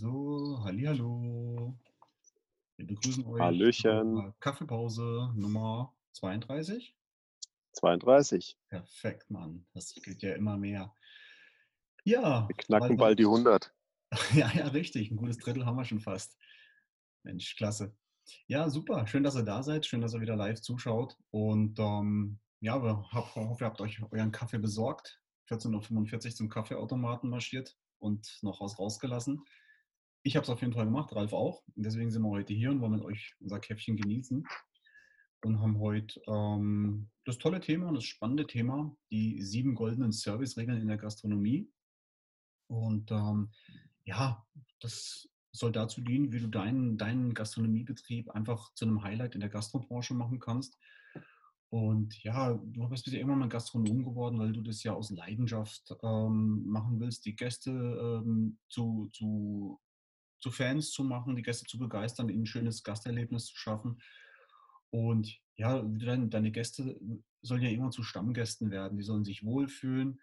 So, hallihallo. Wir begrüßen euch Hallöchen. Kaffeepause Nummer 32. 32. Perfekt, Mann. Das geht ja immer mehr. Ja, Wir knacken also, bald die 100. ja, ja, richtig. Ein gutes Drittel haben wir schon fast. Mensch, klasse. Ja, super. Schön, dass ihr da seid. Schön, dass ihr wieder live zuschaut. Und ähm, ja, wir hab, hoffe, ihr habt euch euren Kaffee besorgt. 14.45 Uhr zum Kaffeeautomaten marschiert und noch was rausgelassen. Ich habe es auf jeden Fall gemacht, Ralf auch. Und deswegen sind wir heute hier und wollen mit euch unser Käffchen genießen. Und haben heute ähm, das tolle Thema und das spannende Thema, die sieben goldenen Service-Regeln in der Gastronomie. Und ähm, ja, das soll dazu dienen, wie du deinen, deinen Gastronomiebetrieb einfach zu einem Highlight in der Gastrobranche machen kannst. Und ja, du bist ja irgendwann mal Gastronom geworden, weil du das ja aus Leidenschaft ähm, machen willst, die Gäste ähm, zu, zu, zu Fans zu machen, die Gäste zu begeistern, ihnen ein schönes Gasterlebnis zu schaffen. Und ja, deine, Gäste sollen ja immer zu Stammgästen werden, die sollen sich wohlfühlen.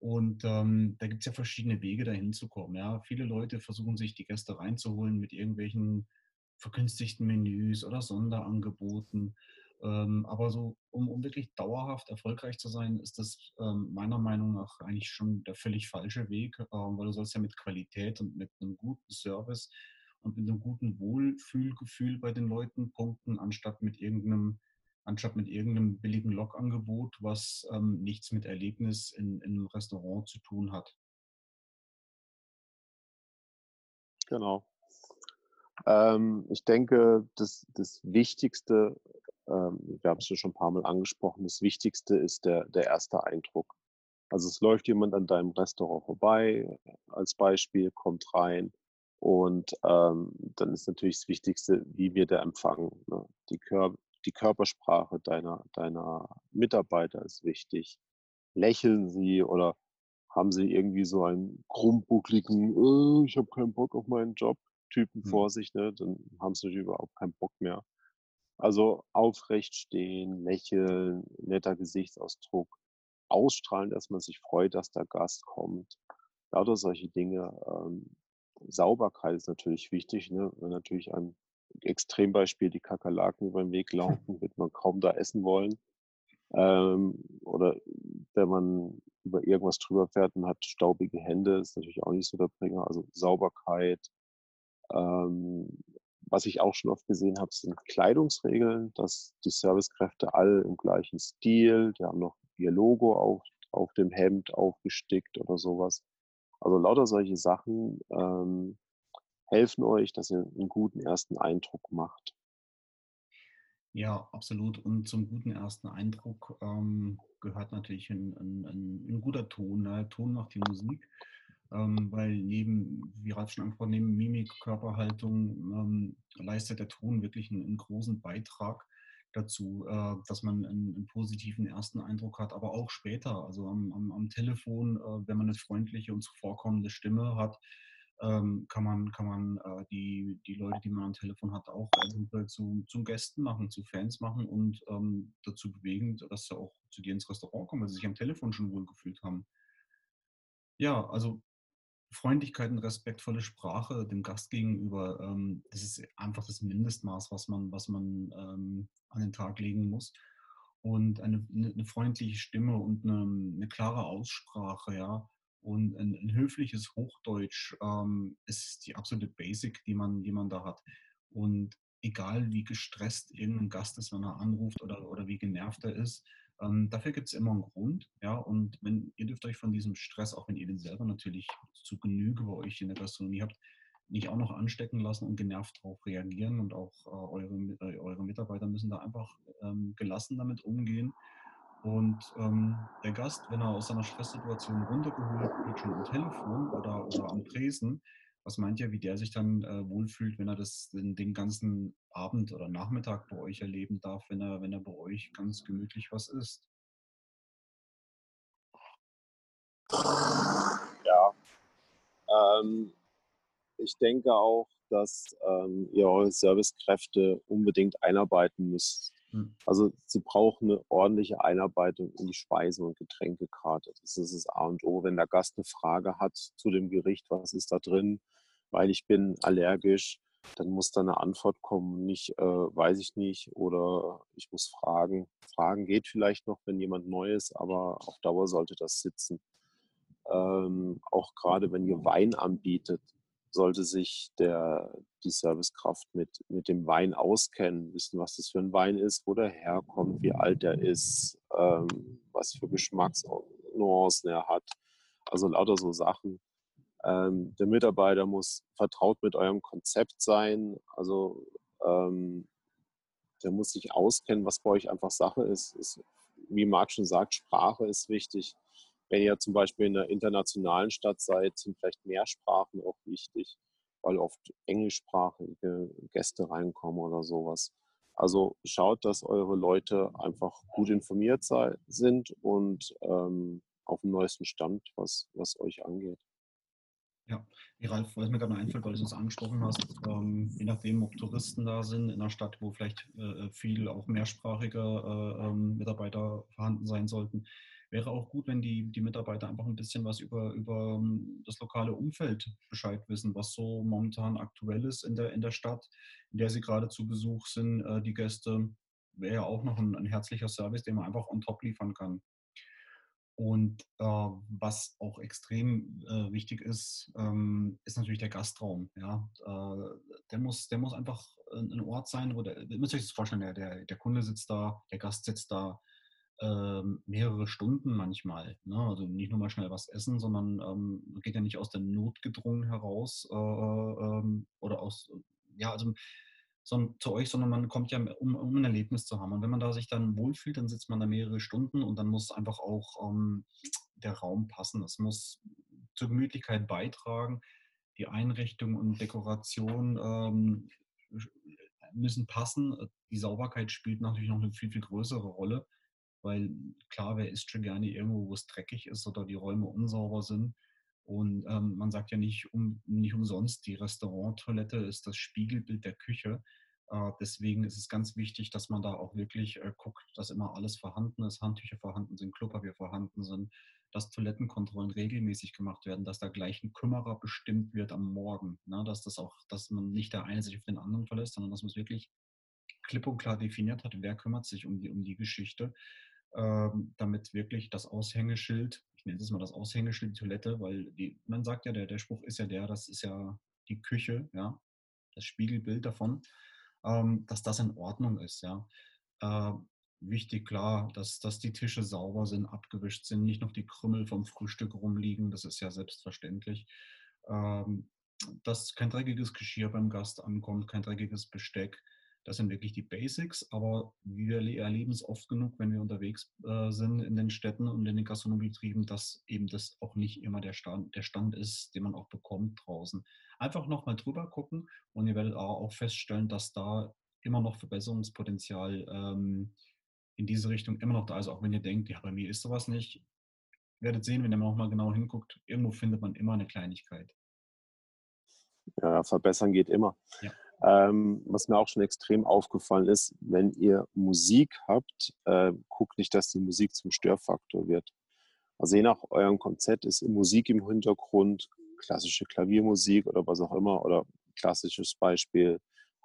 Und ähm, da gibt es ja verschiedene Wege, dahin zu kommen. Ja. Viele Leute versuchen sich die Gäste reinzuholen mit irgendwelchen vergünstigten Menüs oder Sonderangeboten. Ähm, aber so, um, um, wirklich dauerhaft erfolgreich zu sein, ist das ähm, meiner Meinung nach eigentlich schon der völlig falsche Weg, ähm, weil du sollst ja mit Qualität und mit einem guten Service und mit einem guten Wohlfühlgefühl bei den Leuten punkten, anstatt mit irgendeinem, anstatt mit irgendeinem billigen Lokangebot, was ähm, nichts mit Erlebnis in, in einem Restaurant zu tun hat. Genau. Ähm, ich denke, das, das Wichtigste ähm, wir haben es ja schon ein paar Mal angesprochen, das Wichtigste ist der, der erste Eindruck. Also es läuft jemand an deinem Restaurant vorbei, als Beispiel, kommt rein und ähm, dann ist natürlich das Wichtigste, wie wird er empfangen. Ne? Die, Kör die Körpersprache deiner, deiner Mitarbeiter ist wichtig. Lächeln sie oder haben sie irgendwie so einen krummbuckligen, äh, ich habe keinen Bock auf meinen Job Typen hm. vor sich, ne? dann haben sie natürlich überhaupt keinen Bock mehr. Also aufrecht stehen, lächeln, netter Gesichtsausdruck, ausstrahlen, dass man sich freut, dass der Gast kommt. Lauter solche Dinge. Ähm, Sauberkeit ist natürlich wichtig. Ne? Wenn natürlich ein Extrembeispiel die Kakerlaken über den Weg laufen, wird man kaum da essen wollen. Ähm, oder wenn man über irgendwas drüber fährt und hat staubige Hände, ist natürlich auch nicht so der Bringer. Also Sauberkeit, ähm, was ich auch schon oft gesehen habe, sind Kleidungsregeln, dass die Servicekräfte alle im gleichen Stil, die haben noch ihr Logo auf, auf dem Hemd aufgestickt oder sowas. Also lauter solche Sachen ähm, helfen euch, dass ihr einen guten ersten Eindruck macht. Ja, absolut. Und zum guten ersten Eindruck ähm, gehört natürlich ein, ein, ein, guter Ton. Ne? Ton macht die Musik ähm, weil neben, wie Ralf schon angesprochen, neben Mimik, Körperhaltung ähm, leistet der Ton wirklich einen, einen großen Beitrag dazu, äh, dass man einen, einen, positiven ersten Eindruck hat, aber auch später, also am, am, am Telefon, äh, wenn man eine freundliche und zuvorkommende Stimme hat, ähm, kann man, kann man äh, die, die Leute, die man am Telefon hat, auch zu, zu Gästen machen, zu Fans machen und ähm, dazu bewegen, dass sie auch zu dir ins Restaurant kommen, weil sie sich am Telefon schon wohl gefühlt haben. Ja, also Freundlichkeit und respektvolle Sprache dem Gast gegenüber, ähm, das ist einfach das Mindestmaß, was man, was man ähm, an den Tag legen muss. Und eine, eine freundliche Stimme und eine, eine, klare Aussprache, ja, und ein, ein höfliches Hochdeutsch ähm, ist die absolute Basic, die man, die man da hat. Und egal wie gestresst irgendein Gast ist, wenn er anruft oder, oder wie genervt er ist, ähm, dafür gibt es immer einen Grund, ja, und wenn ihr dürft euch von diesem Stress, auch wenn ihr den selber natürlich zu Genüge bei euch in der Gastronomie habt, nicht auch noch anstecken lassen und genervt darauf reagieren und auch äh, eure, äh, eure Mitarbeiter müssen da einfach ähm, gelassen damit umgehen. Und ähm, der Gast, wenn er aus seiner Stresssituation runtergeholt wird, schon am Telefon oder, oder am Tresen, was meint ihr, wie der sich dann äh, wohlfühlt, wenn er das den, den, ganzen Abend oder Nachmittag bei euch erleben darf, wenn er, wenn er bei euch ganz gemütlich was isst? Ja, ähm, ich denke auch, dass ähm, ihr eure Servicekräfte unbedingt einarbeiten müsst. Hm. Also sie brauchen eine ordentliche Einarbeitung in die Speise- und Getränkekarte. Das ist das A und O. Wenn der Gast eine Frage hat zu dem Gericht, was ist da drin, weil ich bin allergisch, dann muss da eine Antwort kommen, nicht äh, weiß ich nicht oder ich muss fragen. Fragen geht vielleicht noch, wenn jemand neu ist, aber auf Dauer sollte das sitzen. Ähm, auch gerade wenn ihr Wein anbietet, sollte sich der, die Servicekraft mit, mit dem Wein auskennen, wissen, was das für ein Wein ist, wo der herkommt, wie alt er ist, ähm, was für Geschmacksnuancen er hat. Also lauter so Sachen. Ähm, der Mitarbeiter muss vertraut mit eurem Konzept sein. Also ähm, der muss sich auskennen, was bei euch einfach Sache ist. ist. Wie Marc schon sagt, Sprache ist wichtig. Wenn ihr zum Beispiel in einer internationalen Stadt seid, sind vielleicht mehr Sprachen auch wichtig, weil oft englischsprachige Gäste reinkommen oder sowas. Also schaut, dass eure Leute einfach gut informiert sind und ähm, auf dem neuesten Stand, was, was euch angeht. Ja, hey Ralf, was mir gerade noch einfällt, weil du es angesprochen hast, ähm, je nachdem, ob Touristen da sind in einer Stadt, wo vielleicht äh, viel auch mehrsprachige äh, ähm, Mitarbeiter vorhanden sein sollten, wäre auch gut, wenn die, die Mitarbeiter einfach ein bisschen was über, über ähm, das lokale Umfeld Bescheid wissen, was so momentan aktuell ist in der, in der Stadt, in der sie gerade zu Besuch sind. Äh, die Gäste wäre ja auch noch ein, ein herzlicher Service, den man einfach on top liefern kann. Und äh, was auch extrem äh, wichtig ist, ähm, ist natürlich der Gastraum. Ja? Äh, der, muss, der muss einfach ein Ort sein, wo der, ihr euch das vorstellen, der, der, der Kunde sitzt da, der Gast sitzt da ähm, mehrere Stunden manchmal. Ne? Also nicht nur mal schnell was essen, sondern ähm, geht ja nicht aus der Not gedrungen heraus äh, ähm, oder aus, ja, also sondern, zu euch, sondern man kommt ja, um, um, ein Erlebnis zu haben. Und wenn man da sich dann wohlfühlt, dann sitzt man da mehrere Stunden und dann muss einfach auch ähm, der Raum passen. Es muss zur Gemütlichkeit beitragen. Die Einrichtung und Dekoration ähm, müssen passen. Die Sauberkeit spielt natürlich noch eine viel, viel größere Rolle, weil klar, wer isst schon gerne irgendwo, wo es dreckig ist oder die Räume unsauber sind. Und ähm, man sagt ja nicht, um, nicht umsonst, die Restauranttoilette ist das Spiegelbild der Küche. Äh, deswegen ist es ganz wichtig, dass man da auch wirklich äh, guckt, dass immer alles vorhanden ist, Handtücher vorhanden sind, Klopapier vorhanden sind, dass Toilettenkontrollen regelmäßig gemacht werden, dass da gleich ein Kümmerer bestimmt wird am Morgen. Ne? Dass das auch, dass man nicht der eine sich auf den anderen verlässt, sondern dass man es wirklich klipp und klar definiert hat, wer kümmert sich um die, um die Geschichte, damit wirklich das Aushängeschild ich nenne es mal das Aushängeschild, Toilette, weil die, man sagt ja, der, der Spruch ist ja der, das ist ja die Küche, ja, das Spiegelbild davon, ähm, dass das in Ordnung ist, ja. Äh, wichtig, klar, dass, dass die Tische sauber sind, abgewischt sind, nicht noch die Krümmel vom Frühstück rumliegen, das ist ja selbstverständlich. Ähm, dass kein dreckiges Geschirr beim Gast ankommt, kein dreckiges Besteck, das sind wirklich die Basics, aber wir erleben es oft genug, wenn wir unterwegs äh, sind in den Städten und in den Gastronomiebetrieben, dass eben das auch nicht immer der Stand, der Stand ist, den man auch bekommt draußen. Einfach nochmal drüber gucken und ihr werdet auch feststellen, dass da immer noch Verbesserungspotenzial ähm, in diese Richtung immer noch da ist, auch wenn ihr denkt, ja, bei mir ist sowas nicht. Werdet sehen, wenn ihr nochmal genau hinguckt, irgendwo findet man immer eine Kleinigkeit. Ja, verbessern geht immer. Ja. Ähm, was mir auch schon extrem aufgefallen ist, wenn ihr Musik habt, äh, guckt nicht, dass die Musik zum Störfaktor wird. Also je nach eurem Konzept ist Musik im Hintergrund, klassische Klaviermusik oder was auch immer, oder klassisches Beispiel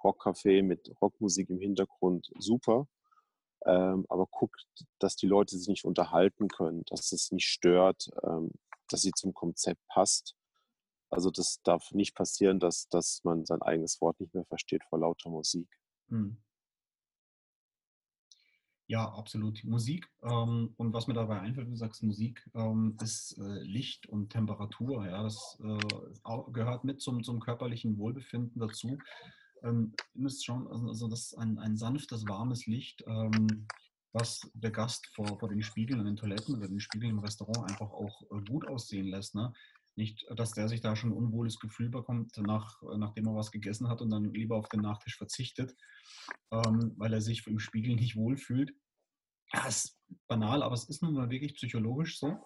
Rockcafé mit Rockmusik im Hintergrund, super. Ähm, aber guckt, dass die Leute sich nicht unterhalten können, dass es nicht stört, ähm, dass sie zum Konzept passt. Also das darf nicht passieren, dass, dass man sein eigenes Wort nicht mehr versteht vor lauter Musik. Hm. Ja, absolut. Musik. Ähm, und was mir dabei einfällt, du sagst Musik, ähm, ist äh, Licht und Temperatur. Ja, das äh, gehört mit zum, zum körperlichen Wohlbefinden dazu. Ähm, ihr müsst also, also das ist ein, ein sanftes, warmes Licht, ähm, was der Gast vor, vor den Spiegeln in den Toiletten oder den Spiegeln im Restaurant einfach auch äh, gut aussehen lässt. Ne? Nicht, dass der sich da schon ein unwohles Gefühl bekommt, nach, nachdem er was gegessen hat und dann lieber auf den Nachtisch verzichtet, ähm, weil er sich im Spiegel nicht wohlfühlt. Ja, ist banal, aber es ist nun mal wirklich psychologisch so.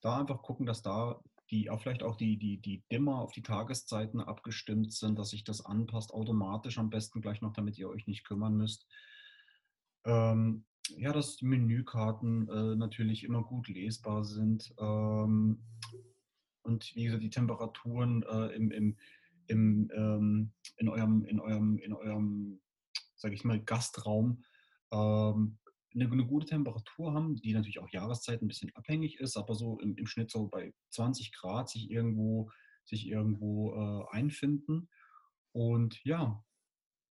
Da einfach gucken, dass da die auch vielleicht auch die, die, die Dimmer auf die Tageszeiten abgestimmt sind, dass sich das anpasst, automatisch am besten gleich noch, damit ihr euch nicht kümmern müsst. Ähm, ja, dass Menükarten äh, natürlich immer gut lesbar sind. Ähm, und wie gesagt, die Temperaturen äh, im, im, im, ähm, in eurem, in eurem, in eurem, sage ich mal, Gastraum ähm, eine, eine, gute Temperatur haben, die natürlich auch Jahreszeit ein bisschen abhängig ist, aber so im, im Schnitt so bei 20 Grad sich irgendwo, sich irgendwo äh, einfinden. Und ja,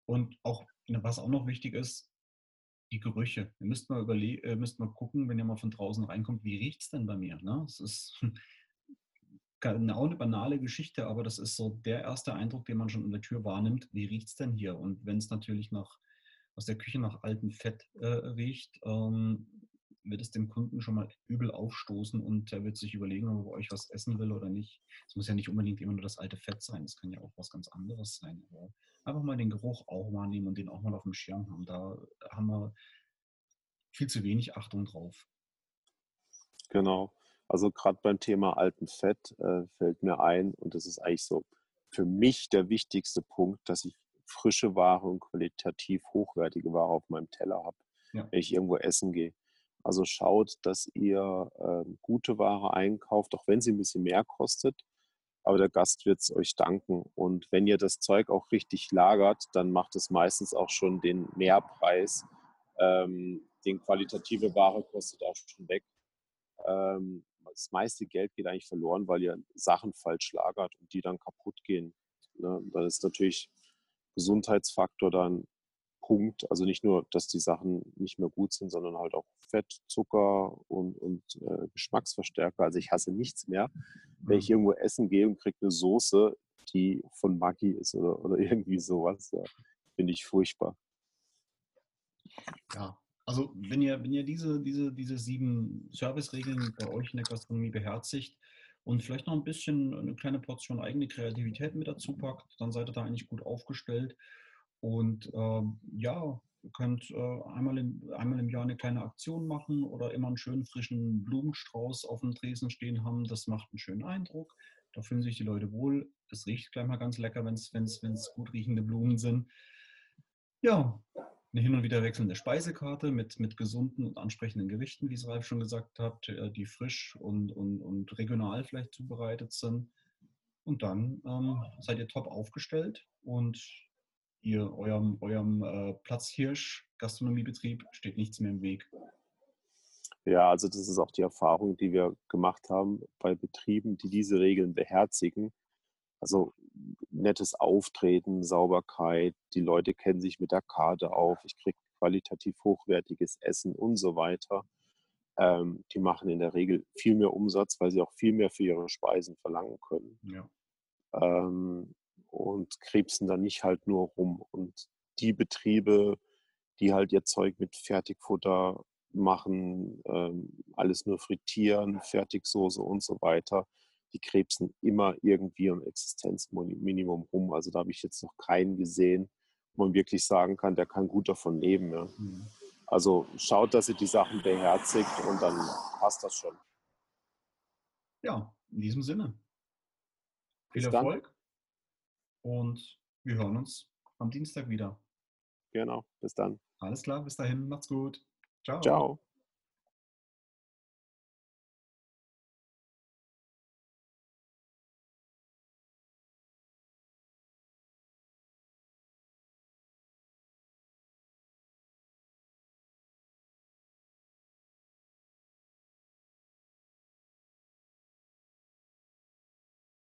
und auch, ne, was auch noch wichtig ist, die Gerüche. Ihr müsst mal, überle äh, müsst mal gucken, wenn ihr mal von draußen reinkommt, wie riecht es denn bei mir? Ne? Es ist auch eine banale Geschichte, aber das ist so der erste Eindruck, den man schon an der Tür wahrnimmt. Wie riecht es denn hier? Und wenn es natürlich nach, aus der Küche nach altem Fett äh, riecht, ähm, wird es dem Kunden schon mal übel aufstoßen und er wird sich überlegen, ob er bei euch was essen will oder nicht. Es muss ja nicht unbedingt immer nur das alte Fett sein, es kann ja auch was ganz anderes sein. Aber einfach mal den Geruch auch wahrnehmen und den auch mal auf dem Schirm haben. Da haben wir viel zu wenig Achtung drauf. Genau. Also gerade beim Thema alten Fett äh, fällt mir ein, und das ist eigentlich so für mich der wichtigste Punkt, dass ich frische Ware und qualitativ hochwertige Ware auf meinem Teller habe, ja. wenn ich irgendwo essen gehe. Also schaut, dass ihr äh, gute Ware einkauft, auch wenn sie ein bisschen mehr kostet. Aber der Gast wird es euch danken. Und wenn ihr das Zeug auch richtig lagert, dann macht es meistens auch schon den Mehrpreis. Ähm, den qualitative Ware kostet auch schon weg. Ähm, das meiste Geld geht eigentlich verloren, weil ihr Sachen falsch lagert und die dann kaputt gehen. Ne? Dann ist natürlich Gesundheitsfaktor dann Punkt. Also nicht nur, dass die Sachen nicht mehr gut sind, sondern halt auch Fett, Zucker und, und äh, Geschmacksverstärker. Also ich hasse nichts mehr, wenn ich mhm. irgendwo essen gehe und kriege eine Soße, die von Maggi ist oder, oder irgendwie sowas. Ja, Finde ich furchtbar. Ja, also wenn ihr, wenn ihr diese, diese, diese sieben Serviceregeln bei euch in der Gastronomie beherzigt und vielleicht noch ein bisschen eine kleine Portion eigene Kreativität mit dazu packt, dann seid ihr da eigentlich gut aufgestellt. Und ähm, ja, ihr könnt äh, einmal, im, einmal im Jahr eine kleine Aktion machen oder immer einen schönen frischen Blumenstrauß auf dem Tresen stehen haben. Das macht einen schönen Eindruck. Da fühlen sich die Leute wohl. Es riecht gleich mal ganz lecker, wenn es gut riechende Blumen sind. Ja, eine hin und wieder wechselnde Speisekarte mit, mit gesunden und ansprechenden Gerichten, wie es Ralf schon gesagt hat, äh, die frisch und, und, und regional vielleicht zubereitet sind. Und dann ähm, seid ihr top aufgestellt und ihr, eurem, eurem äh, Platzhirsch Gastronomiebetrieb steht nichts mehr im Weg. Ja, also das ist auch die Erfahrung, die wir gemacht haben bei Betrieben, die diese Regeln beherzigen. Also nettes Auftreten, Sauberkeit, die Leute kennen sich mit der Karte auf, ich kriege qualitativ hochwertiges Essen und so weiter. Ähm, die machen in der Regel viel mehr Umsatz, weil sie auch viel mehr für ihre Speisen verlangen können. Ja. Ähm, und krebsen dann nicht halt nur rum. Und die Betriebe, die halt ihr Zeug mit Fertigfutter machen, ähm, alles nur frittieren, Fertigsoße und so weiter, die krebsen immer irgendwie am Existenzminimum rum. Also da habe ich jetzt noch keinen gesehen, wo man wirklich sagen kann, der kann gut davon leben. Ja. Mhm. Also schaut, dass ihr die Sachen beherzigt und dann passt das schon. Ja, in diesem Sinne. Viel Erfolg. Und wir hören uns am Dienstag wieder. Genau, bis dann. Alles klar, bis dahin, macht's gut. Ciao. Ciao.